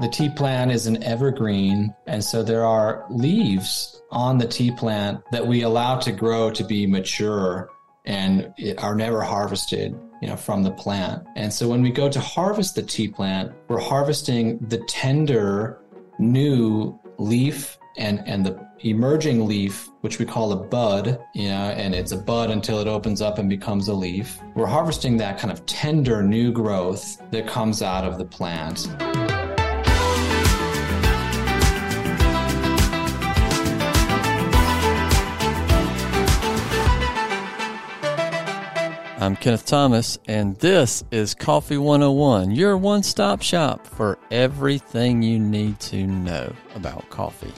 The tea plant is an evergreen, and so there are leaves on the tea plant that we allow to grow to be mature and are never harvested you know from the plant. And so when we go to harvest the tea plant we're harvesting the tender new leaf and and the emerging leaf which we call a bud you know and it's a bud until it opens up and becomes a leaf. We're harvesting that kind of tender new growth that comes out of the plant Kenneth Thomas, and this is Coffee 101, your one stop shop for everything you need to know about coffee.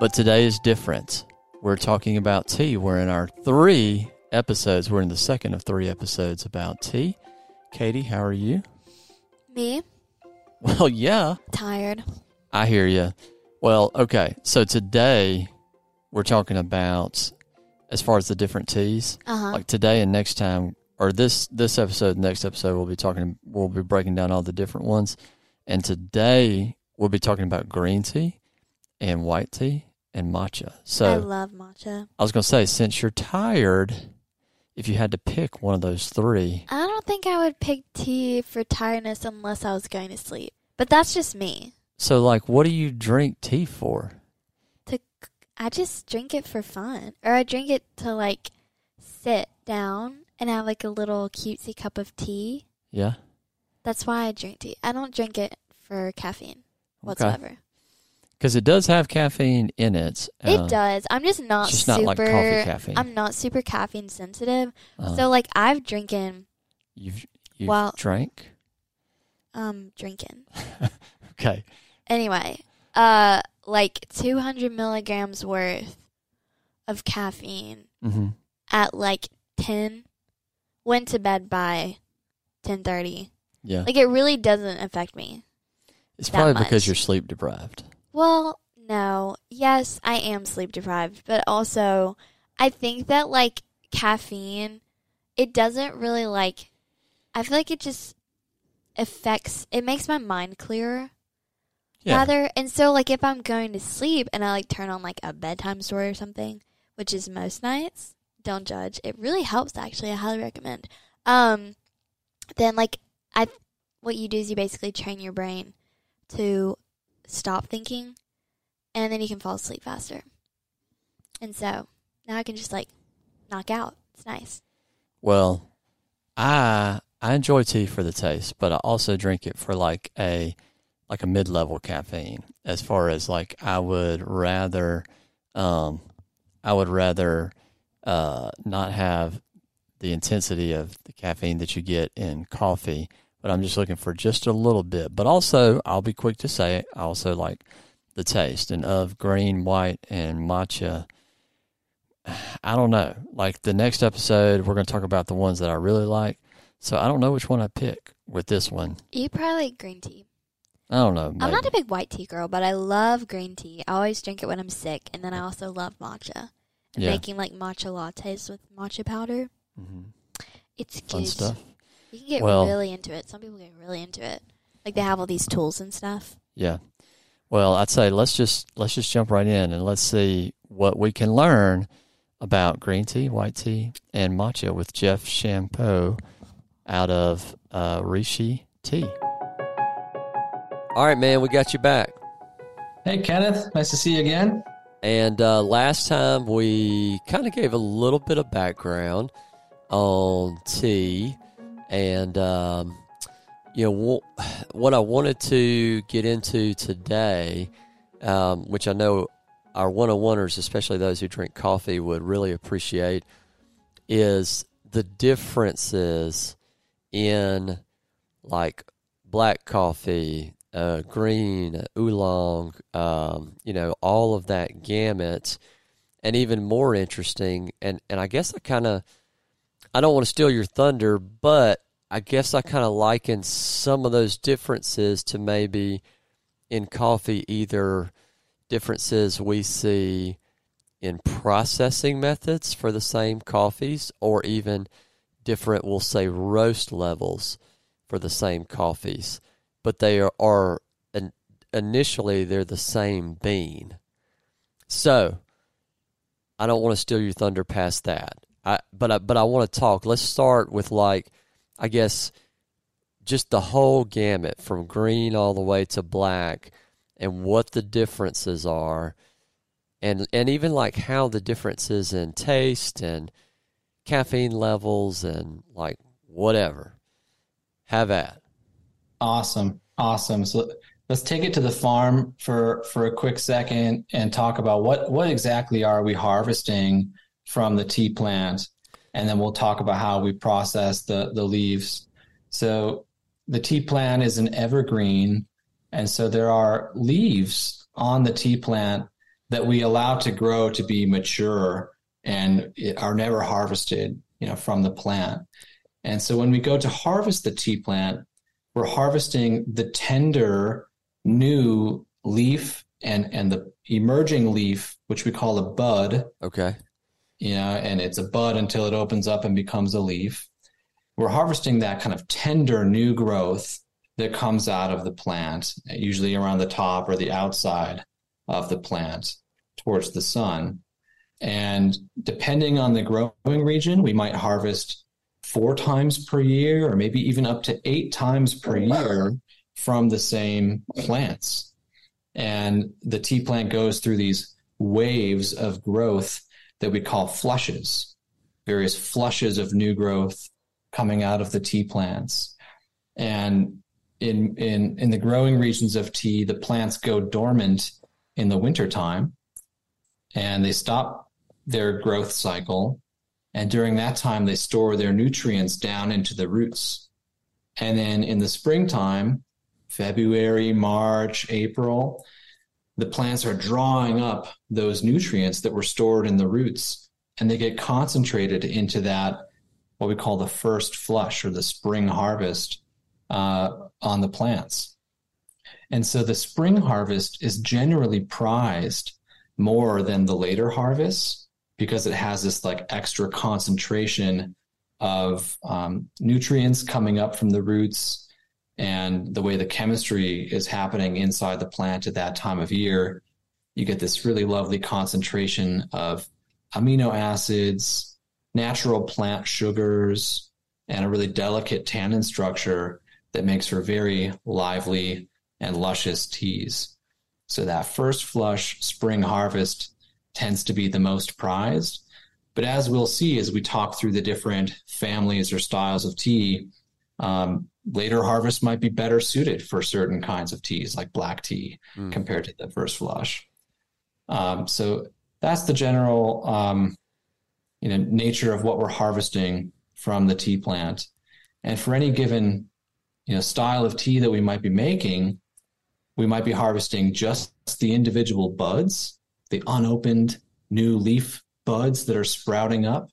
But today is different. We're talking about tea. We're in our three episodes, we're in the second of three episodes about tea. Katie, how are you? Me? Well, yeah. Tired. I hear you. Well, okay. So today we're talking about as far as the different teas. Uh-huh. Like today and next time, or this this episode, next episode, we'll be talking. We'll be breaking down all the different ones. And today we'll be talking about green tea and white tea and matcha. So I love matcha. I was going to say, since you're tired, if you had to pick one of those three, I don't think I would pick tea for tiredness unless I was going to sleep. But that's just me. so like, what do you drink tea for? I just drink it for fun. Or I drink it to like sit down and have like a little cutesy cup of tea. Yeah. That's why I drink tea. I don't drink it for caffeine whatsoever. Because it does have caffeine in it. It Uh, does. I'm just not just super not like coffee caffeine. I'm not super caffeine sensitive. uh, So like I've drinking you've you've well- drank. um drinking. Okay. Anyway, uh, like 200 milligrams worth of caffeine hmm at like 10. Went to bed by 10:30. Yeah. Like it really doesn't affect me. It's probably because you're sleep deprived. Well, no. Yes, I am sleep deprived, but also I think that like caffeine, it doesn't really like. I feel like it just affects. It makes my mind clearer. Yeah. rather and so like if i'm going to sleep and i like turn on like a bedtime story or something which is most nights don't judge. It really helps actually. I highly recommend. Um then like i what you do is you basically train your brain to stop thinking and then you can fall asleep faster. And so now i can just like knock out. It's nice. Well, I I enjoy tea for the taste, but I also drink it for like a like a mid level caffeine. As far as like I would rather um I would rather uh not have the intensity of the caffeine that you get in coffee, but I'm just looking for just a little bit. But also I'll be quick to say I also like the taste and of green, white and matcha I don't know. Like the next episode, we're going to talk about the ones that I really like. So I don't know which one I pick with this one. you probably like green tea I don't know. i'm not a big white tea girl but i love green tea i always drink it when i'm sick and then i also love matcha and Yeah. making like matcha lattes with matcha powder Mhm. it's good Fun stuff. You can get Well- really into it. Some people get really into it. Like they have all these tools and stuff. Yeah. Well, I'd say let's just let's just jump right in and let's see what we can learn about green tea, white tea, and matcha with Jeff Champeau out of uh, Rishi Tea. All right, man, we got you back. hey kenneth nice to see you again And uh, last time we kind of gave a little bit of background on tea, and um, you know what I wanted to get into today, um, which I know our one on oneers, especially those who drink coffee, would really appreciate, is the differences in like black coffee, uh, green, oolong, um, you know, all of that gamut, and even more interesting. And and I guess I kind of, I don't want to steal your thunder, but I guess I kind of liken some of those differences to maybe in coffee either differences we see in processing methods for the same coffees or even different we'll say roast levels for the same coffees, but they are, are initially they're the same bean. So I don't want to steal your thunder past that. I but I, but I want to talk. Let's start with like I guess just the whole gamut from green all the way to black and what the differences are and and even like how the differences in taste and caffeine levels and like whatever have at awesome. Awesome. So let's take it to the farm for for a quick second and talk about what what exactly are we harvesting from the tea plant? And then we'll talk about how we process the the leaves. So the tea plant is an evergreen and so there are leaves on the tea plant that we allow to grow to be mature and are never harvested you know from the plant. And so when we go to harvest the tea plant we're harvesting the tender new leaf and and the emerging leaf which we call a bud. Okay. You know and it's a bud until it opens up and becomes a leaf. We're harvesting that kind of tender new growth that comes out of the plant usually around the top or the outside of the plant towards the sun. And depending on the growing region we might harvest four times per year or maybe even up to eight times per oh, year from the same plants. And the tea plant goes through these waves of growth that we call flushes, various flushes of new growth coming out of the tea plants. And in, in, in the growing regions of tea, the plants go dormant in the wintertime and they stop their growth cycle. And during that time, they store their nutrients down into the roots. And then in the springtime, February, March, April, the plants are drawing up those nutrients that were stored in the roots and they get concentrated into that, what we call the first flush or the spring harvest uh, on the plants. And so the spring harvest is generally prized more than the later harvests because it has this like extra concentration of um, nutrients coming up from the roots and the way the chemistry is happening inside the plant at that time of year, you get this really lovely concentration of amino acids, natural plant sugars, and a really delicate tannin structure that makes for very lively and luscious teas. So that first flush spring harvest tends to be the most prized. But as we'll see as we talk through the different families or styles of tea, um, later harvest might be better suited for certain kinds of teas, like black tea, mm. compared to the first flush. Um, so that's the general, um, you know, nature of what we're harvesting from the tea plant. And for any given, you know, style of tea that we might be making, we might be harvesting just the individual buds, the unopened new leaf buds that are sprouting up.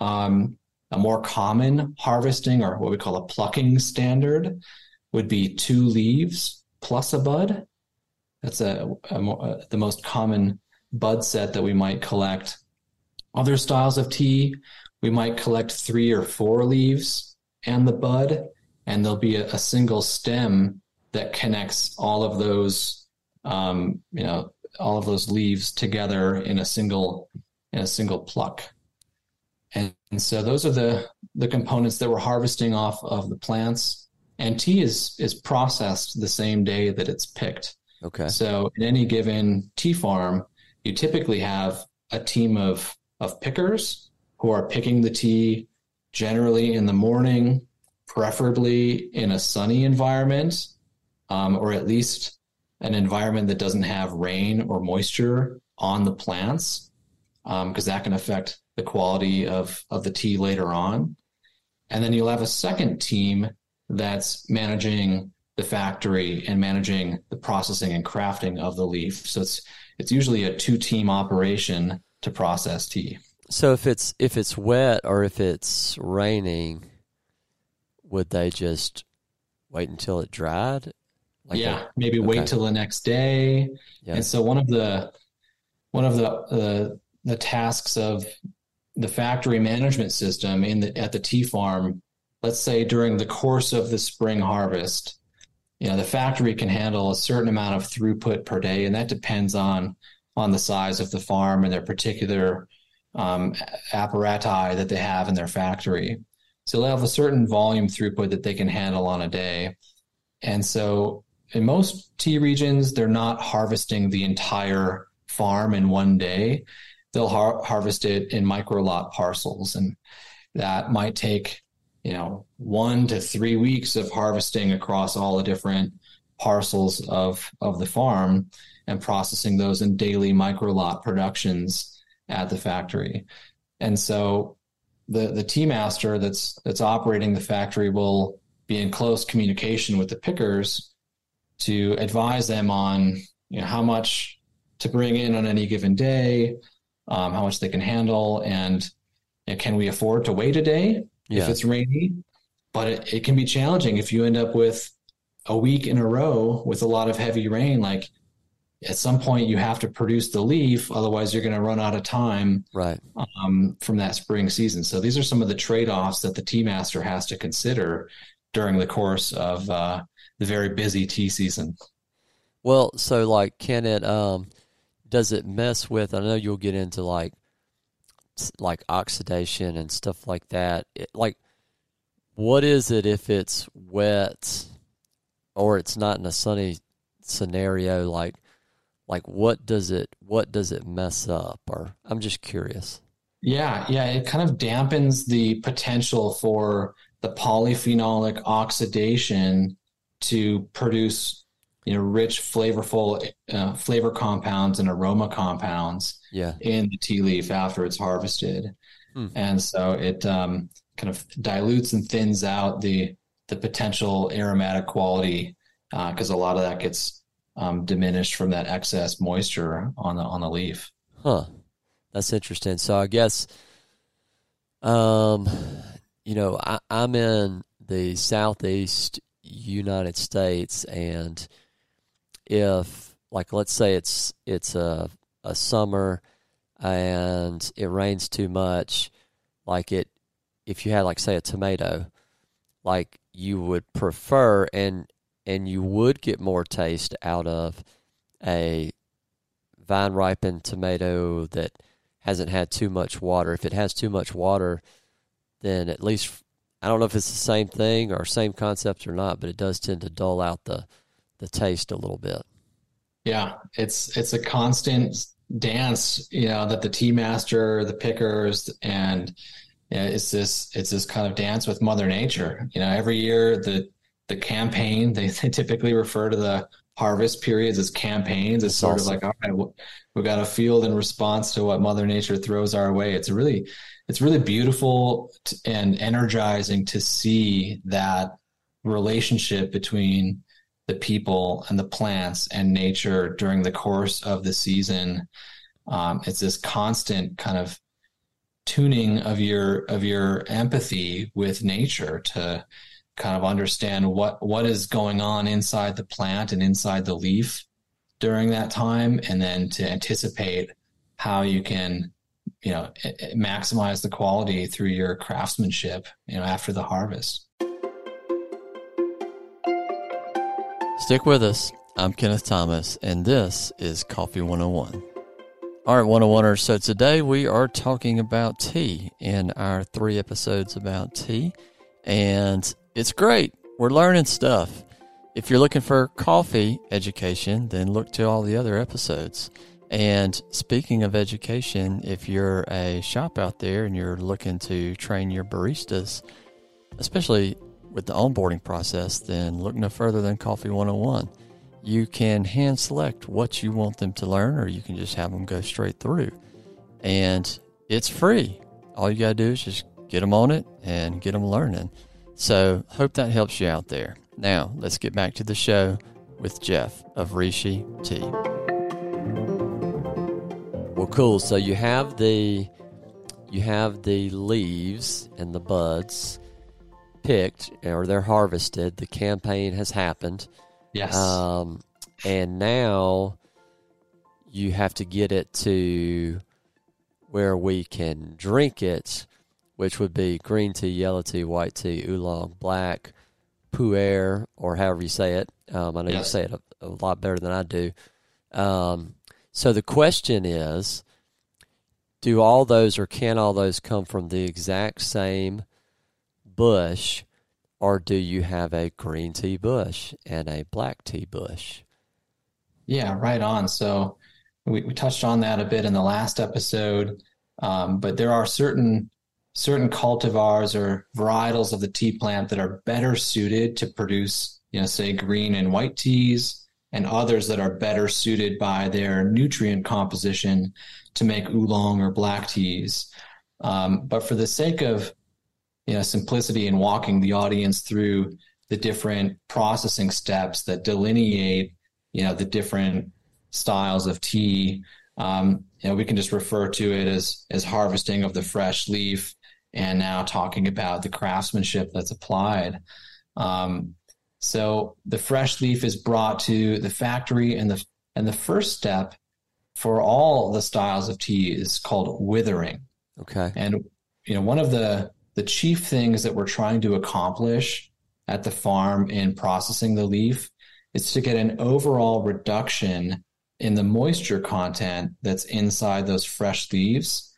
Um, a more common harvesting or what we call a plucking standard would be two leaves plus a bud. That's a, a, a, the most common bud set that we might collect. Other styles of tea, we might collect three or four leaves and the bud, and there'll be a, a single stem that connects all of those, um, you know, all of those leaves together in a single in a single pluck. And, and so those are the, the components that we're harvesting off of the plants. And tea is, is processed the same day that it's picked. Okay. So in any given tea farm, you typically have a team of, of pickers who are picking the tea generally in the morning, preferably in a sunny environment, um, or at least an environment that doesn't have rain or moisture on the plants, because um, that can affect the quality of, of the tea later on. And then you'll have a second team that's managing the factory and managing the processing and crafting of the leaf. So it's it's usually a two team operation to process tea. So if it's if it's wet or if it's raining, would they just wait until it dried? Like yeah, a, maybe okay. wait till the next day. Yeah. And so one of the one of the uh, the tasks of the factory management system in the at the tea farm let's say during the course of the spring harvest, you know, the factory can handle a certain amount of throughput per day, and that depends on on the size of the farm and their particular um, apparati that they have in their factory. So they'll have a certain volume throughput that they can handle on a day. And so in most tea regions, they're not harvesting the entire farm in one day. They'll har- harvest it in micro lot parcels. And that might take, you know, one to three weeks of harvesting across all the different parcels of, of the farm and processing those in daily micro lot productions at the factory. And so the the tea master that's that's operating the factory will be in close communication with the pickers to advise them on you know how much to bring in on any given day, um, how much they can handle, and you know, can we afford to wait a day Yeah. if it's rainy? But it, it can be challenging if you end up with a week in a row with a lot of heavy rain. Like at some point, you have to produce the leaf, otherwise, you're going to run out of time Right. um, from that spring season. So these are some of the trade offs that the tea master has to consider during the course of uh, the very busy tea season. Well, so like, can it? Um, does it mess with? I know you'll get into like, like oxidation and stuff like that. It, like, what is it if it's wet, or it's not in a sunny scenario? Like, like what does it? What does it mess up? Or I'm just curious. Yeah, yeah, it kind of dampens the potential for the polyphenolic oxidation to produce, you know, rich, flavorful uh, flavor compounds and aroma compounds Yeah. in the tea leaf after it's harvested, Hmm. and so it um, kind of dilutes and thins out the the potential aromatic quality because a lot of that gets um, diminished from that excess moisture on the on the leaf. Huh. That's interesting. So I guess, um, you know, I, I'm in the southeast United States, and if, like, let's say it's it's a a summer and it rains too much, like it, if you had like say a tomato, like you would prefer and and you would get more taste out of a vine ripened tomato that hasn't had too much water. If it has too much water, then at least I don't know if it's the same thing or same concept or not, but it does tend to dull out the the taste a little bit. Yeah, it's it's a constant dance, you know, that the tea master, the pickers, and you know, it's this it's this kind of dance with Mother Nature. You know, every year the the campaign they, they typically refer to the harvest periods as campaigns. It's sort awesome. of like, all right, well, we got a field in response to what Mother Nature throws our way. It's really it's really beautiful and energizing to see that relationship between the people and the plants and nature during the course of the season. Um, it's this constant kind of tuning of your of your empathy with nature to kind of understand what what is going on inside the plant and inside the leaf during that time and then to anticipate how you can you know e- e- maximize the quality through your craftsmanship you know after the harvest Stick with us. I'm Kenneth Thomas, and this is Coffee 101. All right, 101ers. So today we are talking about tea in our three episodes about tea, and it's great. We're learning stuff. If you're looking for coffee education, then look to all the other episodes. And speaking of education, if you're a shop out there and you're looking to train your baristas, especially with the onboarding process, then look no further than Coffee 101. You can hand select what you want them to learn, or you can just have them go straight through. And it's free. All you got to do is just get them on it and get them learning. So, hope that helps you out there. Now, let's get back to the show with Jeff of Rishi Tea. Well, cool. So you have the you have the leaves and the buds picked or they're harvested. The campaign has happened. yes Um, and now you have to get it to where we can drink it which would be green tea, yellow tea, white tea, oolong, black, pu'er, or however you say it. Um, I know Yes. you say it a, a lot better than I do. Um, so the question is do all those or can all those come from the exact same bush, or do you have a green tea bush and a black tea bush? Yeah, right on. So we, we touched on that a bit in the last episode, um, but there are certain certain cultivars or varietals of the tea plant that are better suited to produce, you know, say green and white teas, and others that are better suited by their nutrient composition to make oolong or black teas. Um, but for the sake of you know simplicity and walking the audience through the different processing steps that delineate you know the different styles of tea um, you know we can just refer to it as as harvesting of the fresh leaf and now talking about the craftsmanship that's applied um, so the fresh leaf is brought to the factory and the and the first step for all the styles of tea is called withering Okay. and you know, one of the the chief things that we're trying to accomplish at the farm in processing the leaf is to get an overall reduction in the moisture content that's inside those fresh leaves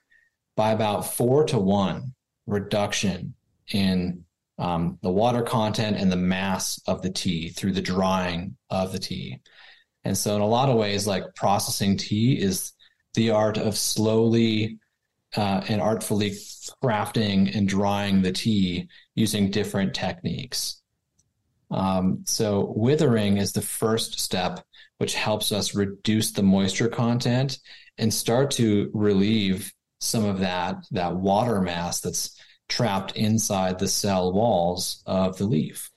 by about four to one reduction in um, the water content and the mass of the tea through the drying of the tea. And so, in a lot of ways, like processing tea is the art of slowly uh, and artfully crafting and drying the tea using different techniques. Um, so, withering is the first step, which helps us reduce the moisture content and start to relieve some of that that water mass that's trapped inside the cell walls of the leaf.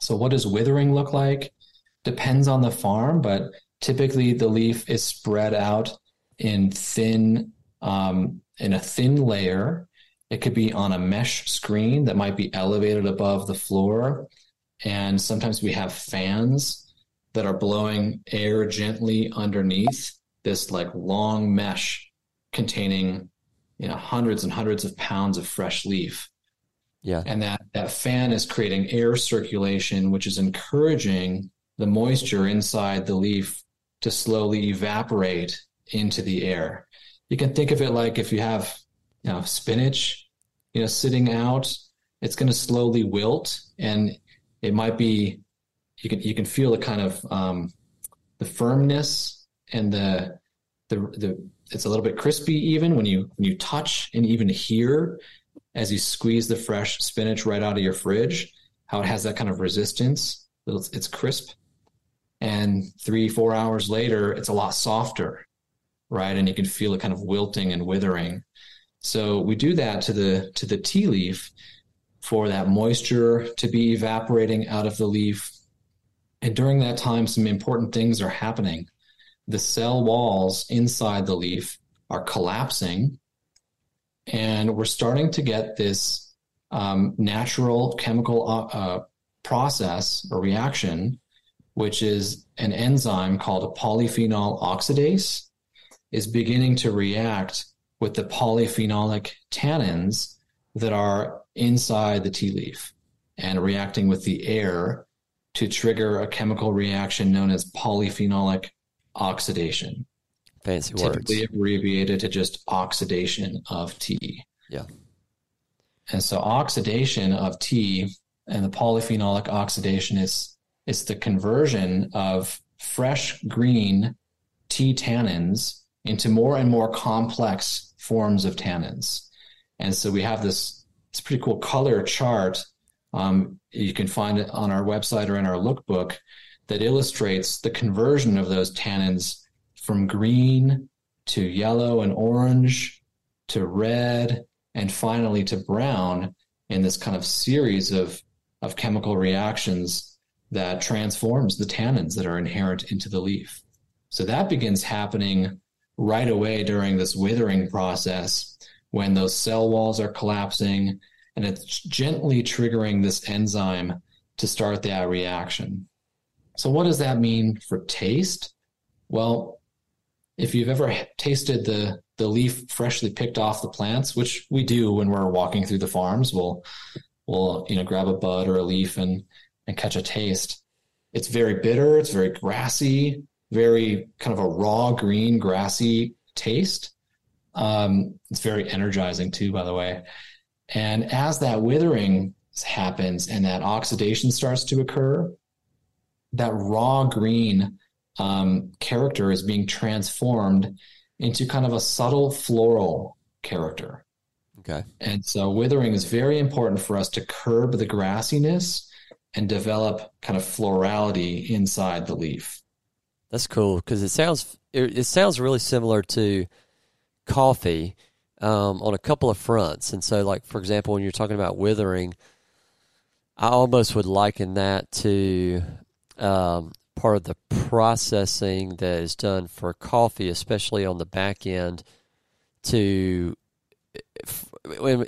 So, what does withering look like? Depends on the farm, but typically the leaf is spread out in thin um, in a thin layer. It could be on a mesh screen that might be elevated above the floor. And sometimes we have fans that are blowing air gently underneath this like long mesh containing you know hundreds and hundreds of pounds of fresh leaf Yeah. and that that fan is creating air circulation which is encouraging the moisture inside the leaf to slowly evaporate into the air you can think of it like if you have you know spinach you know sitting out it's going to slowly wilt and it might be you can you can feel the kind of um, the firmness and the the the it's a little bit crispy even when you when you touch and even hear as you squeeze the fresh spinach right out of your fridge how it has that kind of resistance. It's, it's crisp. And three four hours later it's a lot softer right? And you can feel it kind of wilting and withering. So we do that to the to the tea leaf for that moisture to be evaporating out of the leaf. And during that time some important things are happening the cell walls inside the leaf are collapsing and we're starting to get this um, natural chemical uh, process or reaction which is an enzyme called a polyphenol oxidase is beginning to react with the polyphenolic tannins that are inside the tea leaf and reacting with the air to trigger a chemical reaction known as polyphenolic oxidation, Fancy words. typically abbreviated to just oxidation of tea. Yeah. And so oxidation of tea and the polyphenolic oxidation is is the conversion of fresh green tea tannins into more and more complex forms of tannins. And so we have this, this pretty cool color chart. Um, you can find it on our website or in our lookbook that illustrates the conversion of those tannins from green to yellow and orange to red and finally to brown in this kind of series of, of chemical reactions that transforms the tannins that are inherent into the leaf. So that begins happening right away during this withering process when those cell walls are collapsing and it's gently triggering this enzyme to start that reaction. So, what does that mean for taste? Well, if you've ever tasted the, the leaf freshly picked off the plants, which we do when we're walking through the farms. We'll we'll you know grab a bud or a leaf and and catch a taste. It's very bitter. It's very grassy, very kind of a raw green grassy taste. Um, it's very energizing too, by the way. And as that withering happens and that oxidation starts to occur, that raw green um, character is being transformed into kind of a subtle floral character. Okay. And so withering is very important for us to curb the grassiness and develop kind of florality inside the leaf. That's cool because it sounds it, it, sounds really similar to coffee um, on a couple of fronts. And so, like for example, when you're talking about withering, I almost would liken that to um, part of the processing that is done for coffee, especially on the back end, to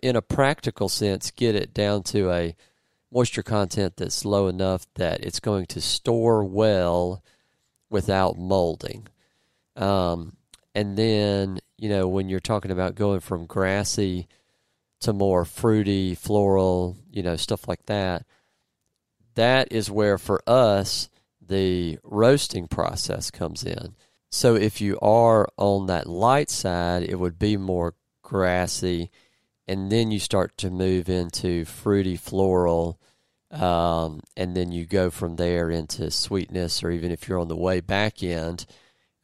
in a practical sense get it down to a moisture content that's low enough that it's going to store well without molding. Um, and then, you know, when you're talking about going from grassy to more fruity, floral, you know, stuff like that, that is where for us the roasting process comes in. So if you are on that light side, it would be more grassy, and then you start to move into fruity, floral, um, and then you go from there into sweetness, or even if you're on the way back end.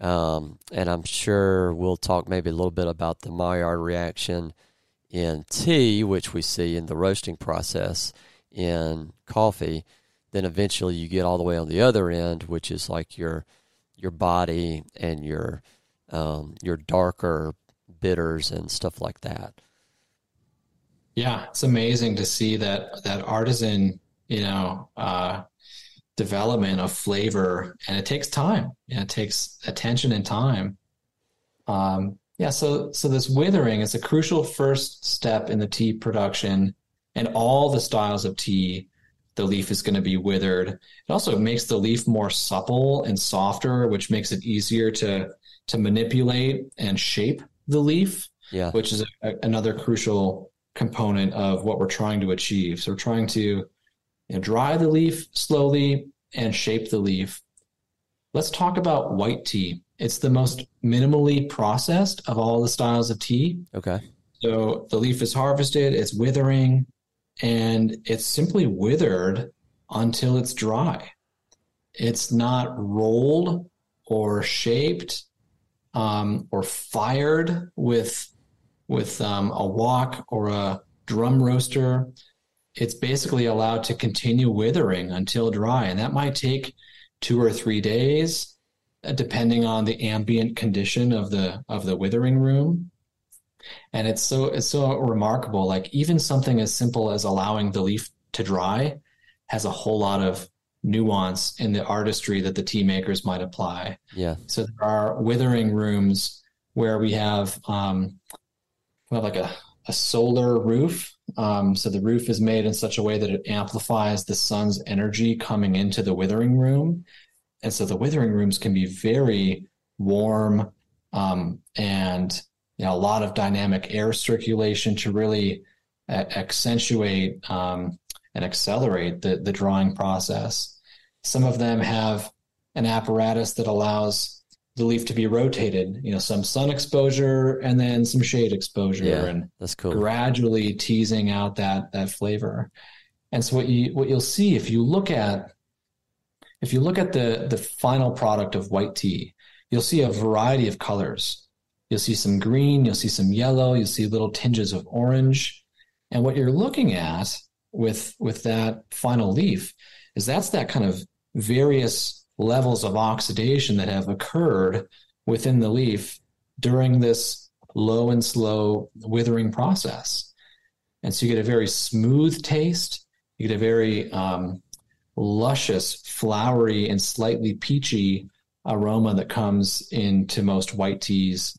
Um, and I'm sure we'll talk maybe a little bit about the Maillard reaction in tea, which we see in the roasting process in coffee. Then eventually you get all the way on the other end, which is like your your body and your um, your darker bitters and stuff like that. Yeah, it's amazing to see that that artisan you know, uh, development of flavor, and it takes time. Yeah, it takes attention and time. Um, yeah, so so this withering is a crucial first step in the tea production, and all the styles of tea, the leaf is going to be withered. It also makes the leaf more supple and softer, which makes it easier to to manipulate and shape the leaf. Yeah, which is a, another crucial component of what we're trying to achieve. So we're trying to you know, dry the leaf slowly and shape the leaf. Let's talk about white tea. It's the most minimally processed of all the styles of tea. Okay. So the leaf is harvested, it's withering, and it's simply withered until it's dry. It's not rolled or shaped um, or fired with with um, a wok or a drum roaster it's basically allowed to continue withering until dry. And that might take two or three days, uh, depending on the ambient condition of the of the withering room. And it's so it's so remarkable. Like even something as simple as allowing the leaf to dry has a whole lot of nuance in the artistry that the tea makers might apply. Yeah. So there are withering rooms where we have um, we have like a, a solar roof um, so the roof is made in such a way that it amplifies the sun's energy coming into the withering room. And so the withering rooms can be very warm um, and you know, a lot of dynamic air circulation to really accentuate um, and accelerate the, the drawing process. Some of them have an apparatus that allows the leaf to be rotated, you know, some sun exposure and then some shade exposure yeah, and that's cool. gradually teasing out that that flavor. And so what you what you'll see if you look at if you look at the the final product of white tea, you'll see a variety of colors. You'll see some green, you'll see some yellow, you'll see little tinges of orange. And what you're looking at with with that final leaf is that's that kind of various levels of oxidation that have occurred within the leaf during this low and slow withering process. And so you get a very smooth taste. You get a very um, luscious, flowery, and slightly peachy aroma that comes into most white teas.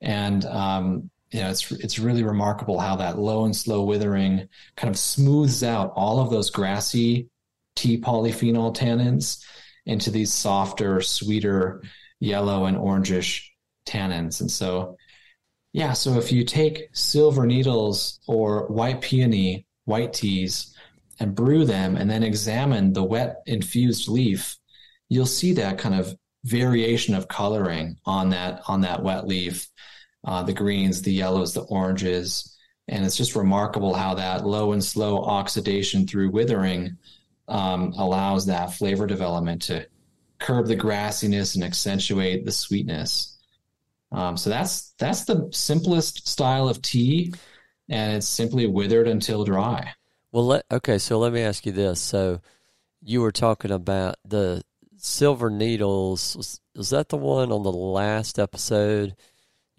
And um, you know, it's it's really remarkable how that low and slow withering kind of smooths out all of those grassy tea polyphenol tannins into these softer, sweeter yellow and orangish tannins. And so Yeah, so if you take silver needles or white peony, white teas, and brew them and then examine the wet infused leaf, you'll see that kind of variation of coloring on that on that wet leaf, uh, the greens, the yellows, the oranges, and it's just remarkable how that low and slow oxidation through withering um, allows that flavor development to curb the grassiness and accentuate the sweetness. Um, so that's that's the simplest style of tea, and it's simply withered until dry. Well, let, okay. So let me ask you this. So you were talking about the silver needles. Was, was that the one on the last episode?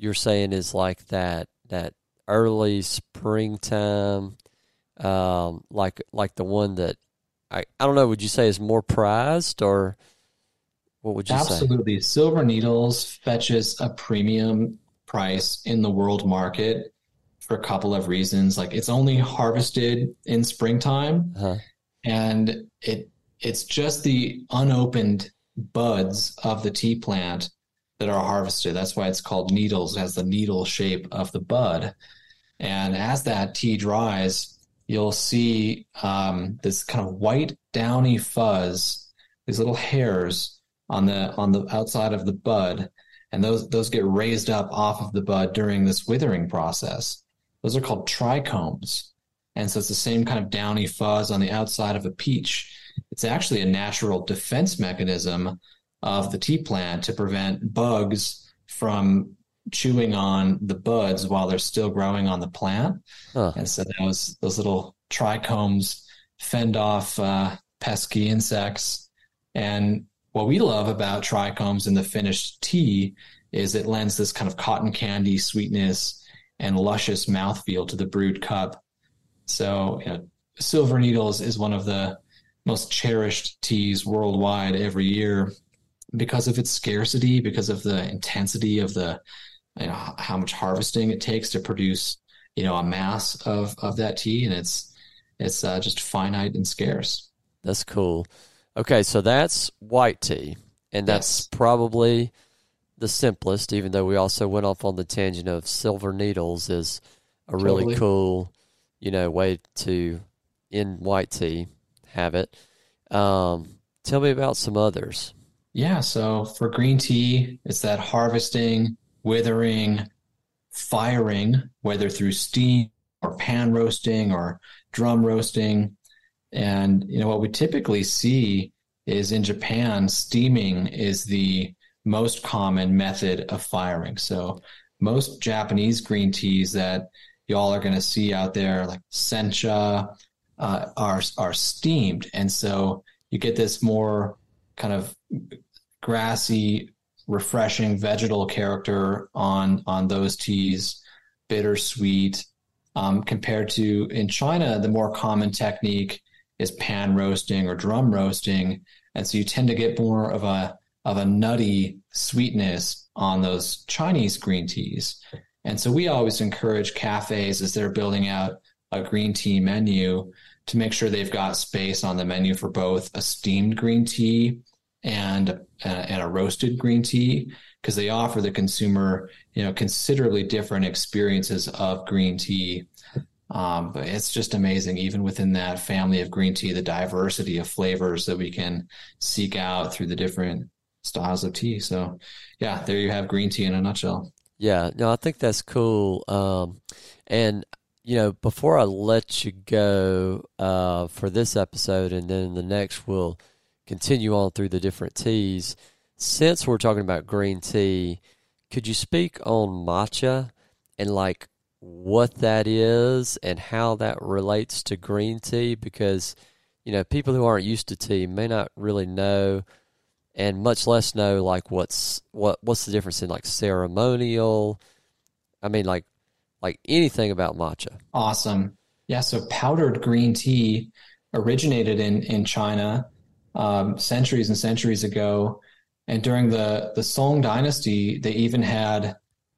You're saying is like that that early springtime, um, like like the one that I I don't know. Would you say is more prized or what would you Absolutely. say? Absolutely, silver needles fetches a premium price in the world market for a couple of reasons. Like it's only harvested in springtime, uh-huh. and it it's just the unopened buds of the tea plant that are harvested. That's why it's called needles. It has the needle shape of the bud, and as that tea dries, you'll see um, this kind of white downy fuzz, these little hairs on the on the outside of the bud, and those those get raised up off of the bud during this withering process. Those are called trichomes. And so it's the same kind of downy fuzz on the outside of a peach. It's actually a natural defense mechanism of the tea plant to prevent bugs from chewing on the buds while they're still growing on the plant. Huh. And so those those little trichomes fend off uh, pesky insects. And what we love about trichomes in the finished tea is it lends this kind of cotton candy sweetness and luscious mouthfeel to the brewed cup. So, you know, Silver Needles is one of the most cherished teas worldwide every year because of its scarcity, because of the intensity of the, you know, how much harvesting it takes to produce, you know, a mass of of that tea, and it's it's uh, just finite and scarce. That's cool. Okay, so that's white tea, and that's yes. probably the simplest, even though we also went off on the tangent of silver needles is a totally. really cool, you know, way to in white tea have it. Um, tell me about some others. Yeah, so for green tea, it's that harvesting, withering, firing, whether through steam or pan roasting or drum roasting. And you know what we typically see is in Japan, steaming is the most common method of firing. So most Japanese green teas that y'all are going to see out there, like sencha, uh, are are steamed, and so you get this more kind of grassy, refreshing vegetal character on on those teas, bittersweet. Um, compared to in China, the more common technique is pan roasting or drum roasting, and so you tend to get more of a of a nutty sweetness on those Chinese green teas. And so we always encourage cafes as they're building out a green tea menu to make sure they've got space on the menu for both a steamed green tea and uh, and a roasted green tea because they offer the consumer you know considerably different experiences of green tea um, but it's just amazing, even within that family of green tea, the diversity of flavors that we can seek out through the different styles of tea. So, yeah, there you have green tea in a nutshell. Yeah, no, I think that's cool. Um, and you know, before I let you go uh, for this episode, and then the next we'll continue on through the different teas. Since we're talking about green tea, could you speak on matcha and like what that is and how that relates to green tea? Because you know, people who aren't used to tea may not really know and much less know like what's what what's the difference in like ceremonial i mean like like anything about matcha awesome yeah so powdered green tea originated in in china um, centuries and centuries ago and during the the song dynasty they even had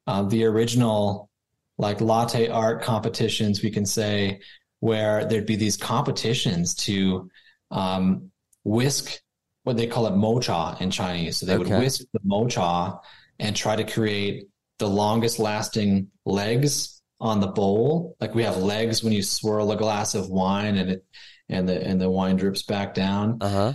uh, the original like latte art competitions we can say where there'd be these competitions to um, whisk what they call it mocha in Chinese. So they okay. would whisk the mocha and try to create the longest lasting legs on the bowl. Like we have legs when you swirl a glass of wine and it and the and the wine drips back down. Uh-huh.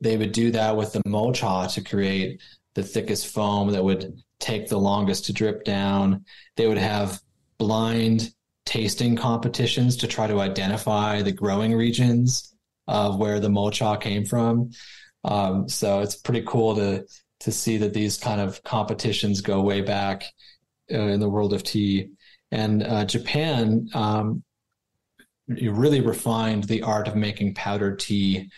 They would do that with the mocha to create the thickest foam that would take the longest to drip down. They would have blind tasting competitions to try to identify the growing regions of where the mocha came from. Um, so it's pretty cool to to see that these kind of competitions go way back uh, in the world of tea. And uh, Japan um, really refined the art of making powdered tea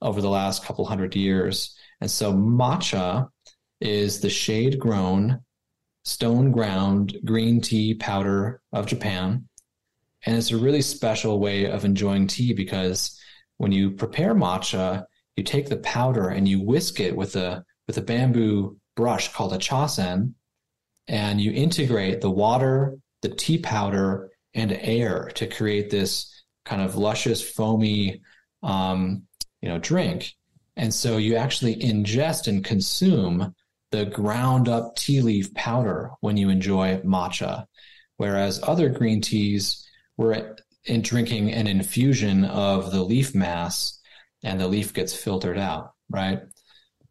over the last couple hundred years. And so matcha is the shade grown, stone ground green tea powder of Japan. And it's a really special way of enjoying tea because when you prepare matcha, you take the powder and you whisk it with a with a bamboo brush called a chasen, and you integrate the water, the tea powder, and air to create this kind of luscious, foamy, um, you know, drink. And so you actually ingest and consume the ground up tea leaf powder when you enjoy matcha, whereas other green teas were in drinking an infusion of the leaf mass and the leaf gets filtered out, right?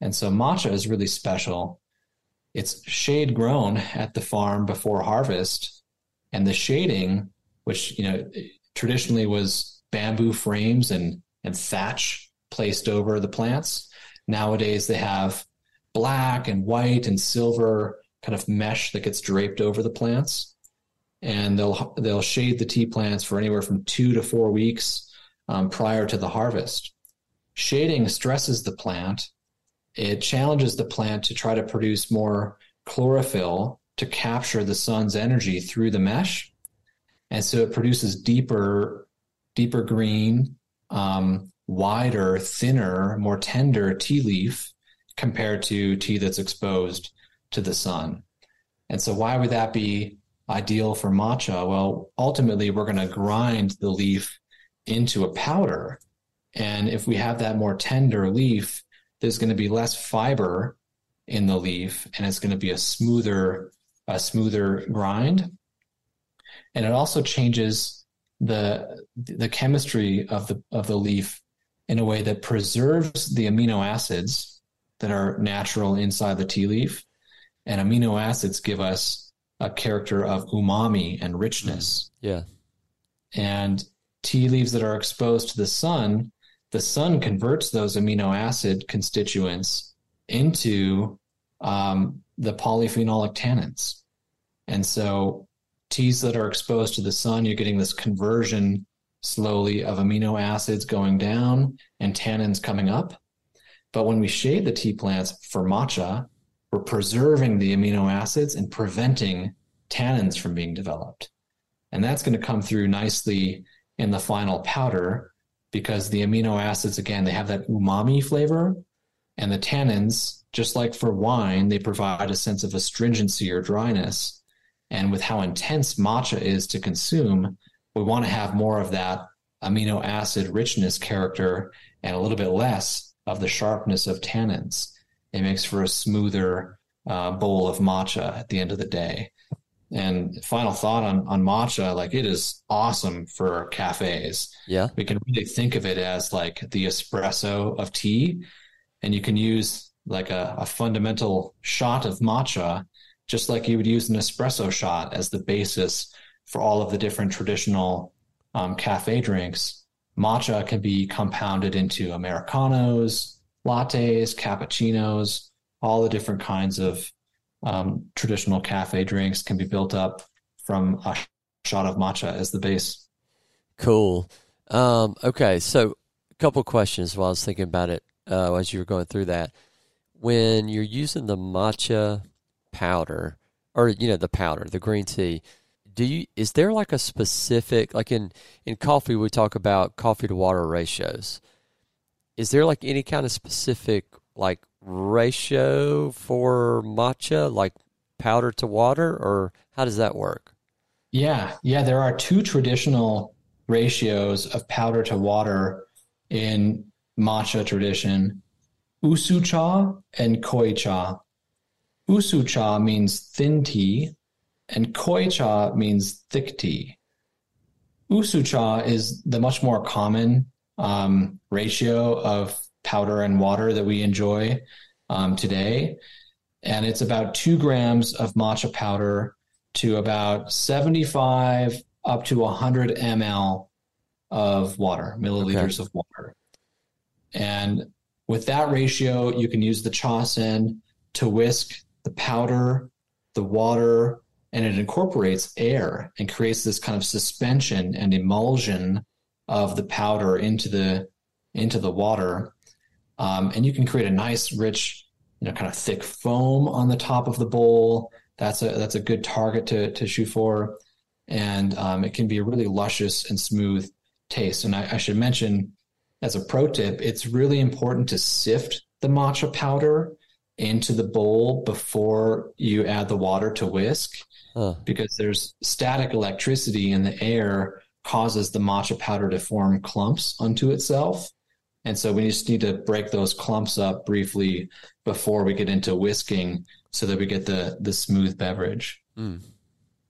And so matcha is really special. It's shade grown at the farm before harvest, and the shading, which you know traditionally was bamboo frames and and thatch placed over the plants. Nowadays they have black and white and silver kind of mesh that gets draped over the plants, and they'll they'll shade the tea plants for anywhere from two to four weeks um, prior to the harvest. Shading stresses the plant it challenges the plant to try to produce more chlorophyll to capture the sun's energy through the mesh. And so it produces deeper, deeper green, um, wider, thinner, more tender tea leaf compared to tea that's exposed to the sun. And so, why would that be ideal for matcha? Well, ultimately, we're going to grind the leaf into a powder. And if we have that more tender leaf, there's going to be less fiber in the leaf and it's going to be a smoother a smoother grind. And it also changes the the chemistry of the of the leaf in a way that preserves the amino acids that are natural inside the tea leaf. And amino acids give us a character of umami and richness. Mm, yeah. And tea leaves that are exposed to the sun the sun converts those amino acid constituents into um, the polyphenolic tannins. And so teas that are exposed to the sun, you're getting this conversion slowly of amino acids going down and tannins coming up. But when we shade the tea plants for matcha, we're preserving the amino acids and preventing tannins from being developed. And that's going to come through nicely in the final powder because the amino acids, again, they have that umami flavor, and the tannins, just like for wine, they provide a sense of astringency or dryness. And with how intense matcha is to consume, we want to have more of that amino acid richness character and a little bit less of the sharpness of tannins. It makes for a smoother uh, bowl of matcha at the end of the day. And final thought on, on matcha, like it is awesome for cafes. Yeah. We can really think of it as like the espresso of tea. And you can use like a, a fundamental shot of matcha, just like you would use an espresso shot as the basis for all of the different traditional um, cafe drinks. Matcha can be compounded into Americanos, lattes, cappuccinos, all the different kinds of um, traditional cafe drinks can be built up from a shot of matcha as the base. Cool. Um, okay, so a couple questions while I was thinking about it uh, as you were going through that. When you're using the matcha powder, or you know the powder, the green tea, do you is there like a specific like in in coffee we talk about coffee to water ratios? Is there like any kind of specific like ratio for matcha, like powder to water, or how does that work? Yeah, yeah, there are two traditional ratios of powder to water in matcha tradition usu cha and koi cha. Usu cha means thin tea, and koi cha means thick tea. Usu cha is the much more common um, ratio of powder and water that we enjoy um, today. And it's about two grams of matcha powder to about 75 up to 100 ml of water, milliliters okay. of water. And with that ratio, you can use the cha sen to whisk the powder, the water, and it incorporates air and creates this kind of suspension and emulsion of the powder into the into the water. Um, and you can create a nice, rich, you know, kind of thick foam on the top of the bowl. That's a that's a good target to to shoot for, and um, it can be a really luscious and smooth taste. And I, I should mention, as a pro tip, it's really important to sift the matcha powder into the bowl before you add the water to whisk huh. because there's static electricity in the air causes the matcha powder to form clumps unto itself and so we just need to break those clumps up briefly before we get into whisking so that we get the the smooth beverage mm.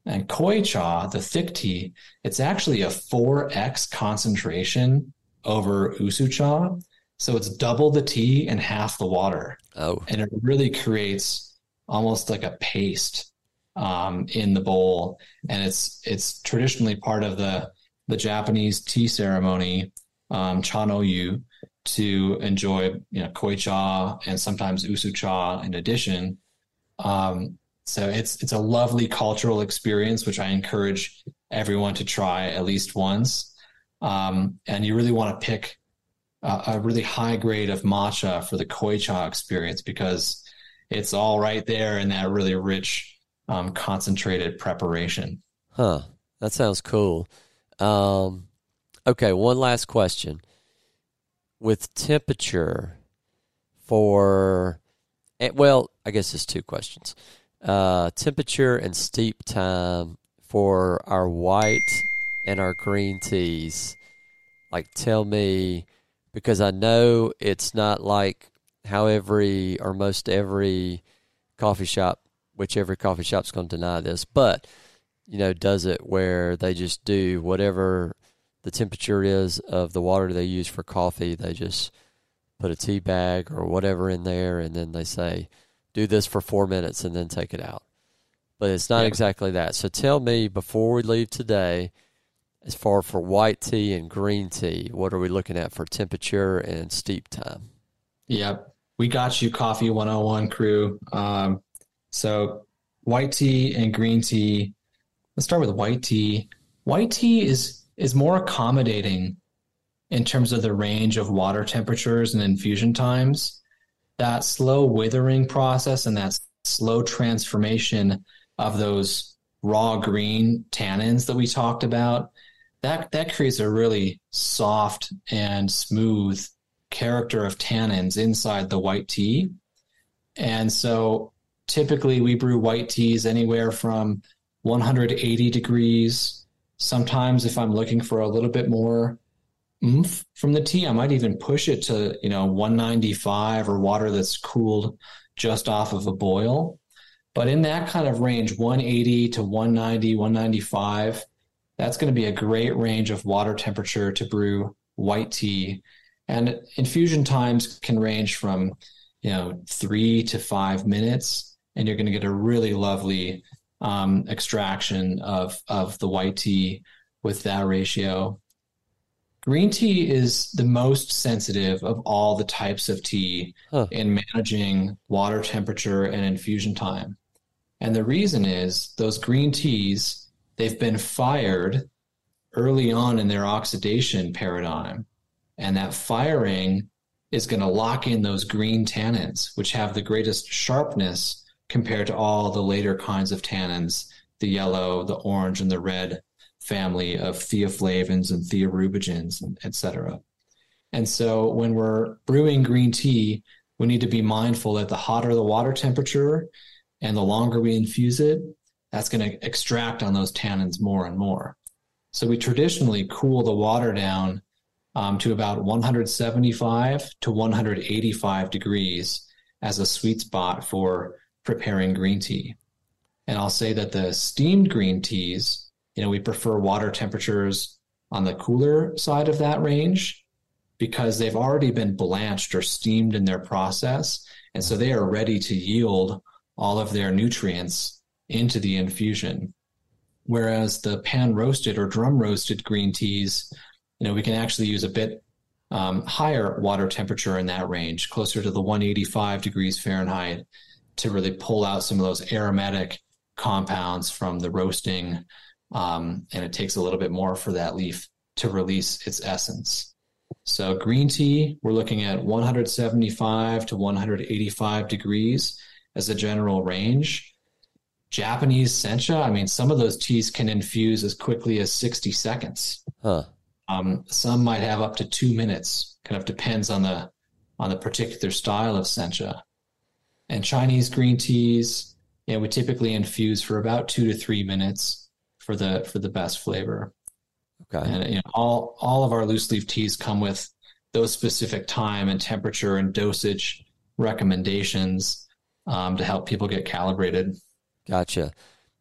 and koi cha the thick tea it's actually a 4x concentration over usu cha so it's double the tea and half the water. Oh. And it really creates almost like a paste um, in the bowl. And it's it's traditionally part of the the Japanese tea ceremony, um, cha no yu, to enjoy you know koi cha and sometimes usu cha in addition. Um, so it's it's a lovely cultural experience, which I encourage everyone to try at least once. Um, and you really want to pick a, a really high grade of matcha for the koi cha experience because it's all right there in that really rich, um, concentrated preparation. Huh. That sounds cool. Um, okay, one last question. With temperature for, eh, well, I guess it's two questions. Uh, temperature and steep time for our white and our green teas. Like, tell me because I know it's not like how every or most every coffee shop, which every coffee shop's going to deny this, but you know, does it where they just do whatever the temperature is of the water they use for coffee. They just put a tea bag or whatever in there, and then they say, "Do this for four minutes and then take it out." But it's not exactly that. So tell me before we leave today as far for white tea and green tea, what are we looking at for temperature and steep time? Yep. We got you, Coffee 101 crew. Um, so, white tea and green tea. Let's start with white tea. White tea is is more accommodating in terms of the range of water temperatures and infusion times. That slow withering process and that slow transformation of those raw green tannins that we talked about that that creates a really soft and smooth character of tannins inside the white tea. And so typically we brew white teas anywhere from 180 degrees. Sometimes if I'm looking for a little bit more oomph from the tea, I might even push it to, you know, 195 or water that's cooled just off of a boil. But in that kind of range, 180 to 190, 195, that's going to be a great range of water temperature to brew white tea. And infusion times can range from, you know, three to five minutes, and you're going to get a really lovely um, extraction of of the white tea with that ratio. Green tea is the most sensitive of all the types of tea huh. in managing water temperature and infusion time. And the reason is those green teas they've been fired early on in their oxidation paradigm. And that firing is going to lock in those green tannins, which have the greatest sharpness compared to all the later kinds of tannins, the yellow, the orange, and the red family of theaflavins and thearubigens, et cetera. And so when we're brewing green tea, we need to be mindful that the hotter the water temperature and the longer we infuse it, that's going to extract on those tannins more and more. So we traditionally cool the water down um, to about 175 to 185 degrees as a sweet spot for preparing green tea. And I'll say that the steamed green teas, you know, we prefer water temperatures on the cooler side of that range because they've already been blanched or steamed in their process. And so they are ready to yield all of their nutrients into the infusion. Whereas the pan roasted or drum roasted green teas, you know, we can actually use a bit um, higher water temperature in that range, closer to the 185 degrees Fahrenheit, to really pull out some of those aromatic compounds from the roasting. Um, and it takes a little bit more for that leaf to release its essence. So, green tea, we're looking at 175 to 185 degrees as a general range. Japanese sencha, I mean, some of those teas can infuse as quickly as 60 seconds. Huh. Um, some might have up to two minutes. Kind of depends on the on the particular style of sencha. And Chinese green teas, you know, we typically infuse for about two to three minutes for the for the best flavor. Okay. And you know, all all of our loose leaf teas come with those specific time and temperature and dosage recommendations um, to help people get calibrated. Gotcha.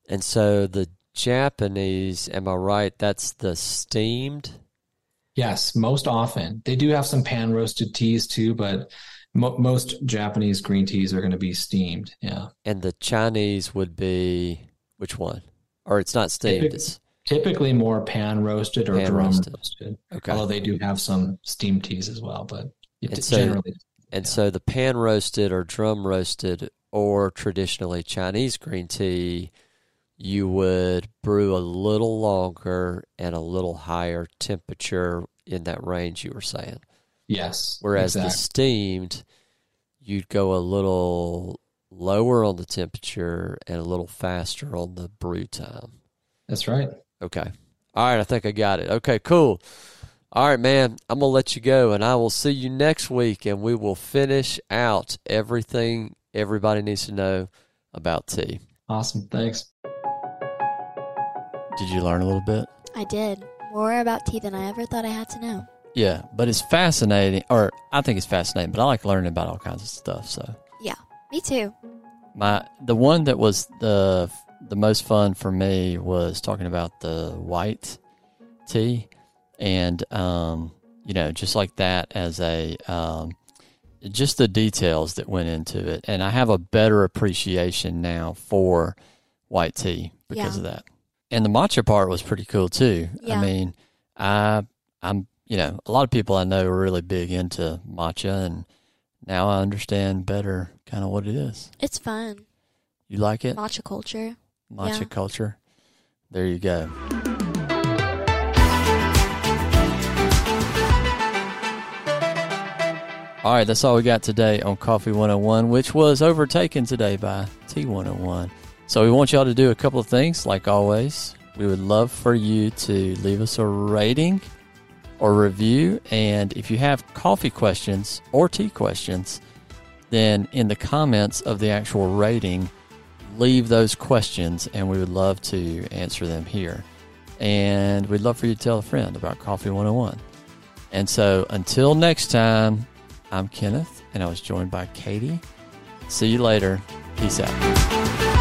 And so the Japanese, am I right? That's the steamed. Yes, most often they do have some pan roasted teas too, but mo- most Japanese green teas are going to be steamed. Yeah. And the Chinese would be which one? Or it's not steamed. Typic- It's Typically more pan roasted or Pan drum roasted. roasted. okay. Although they do have some steamed teas as well, but And so- generally And Yeah. so the pan roasted or drum roasted or traditionally Chinese green tea, you would brew a little longer and a little higher temperature in that range you were saying. Yes. Whereas the steamed, you'd go a little lower on the temperature and a little faster on the brew time. that's right. Okay. All right, I think I got it. Okay, cool. All right, man, I'm going to let you go and I will see you next week and we will finish out everything everybody needs to know about tea. Awesome. Thanks. Did you learn a little bit? I did. More about tea than I ever thought I had to know. Yeah, but it's fascinating, or I think it's fascinating. But I like learning about all kinds of stuff. So yeah, Me too. my the one that was the the most fun for me was talking about the white tea, and um, you know, just like that as a um, just the details that went into it, and I have a better appreciation now for white tea because Yeah. of that. And the matcha part was pretty cool too. Yeah. I mean, I I'm you know a lot of people I know are really big into matcha, and now I understand better kind of what it is. It's fun. You like it? Matcha culture. Matcha Yeah. culture. There you go. All right, that's all we got today on Coffee 101, which was overtaken today by T101. So we want y'all to do a couple of things, like always. We would love for you to leave us a rating or review. And if you have coffee questions or tea questions, then in the comments of the actual rating, leave those questions and we would love to answer them here. And we'd love for you to tell a friend about Coffee 101. And so until next time, I'm Kenneth and I was joined by Katie. See you later. Peace out.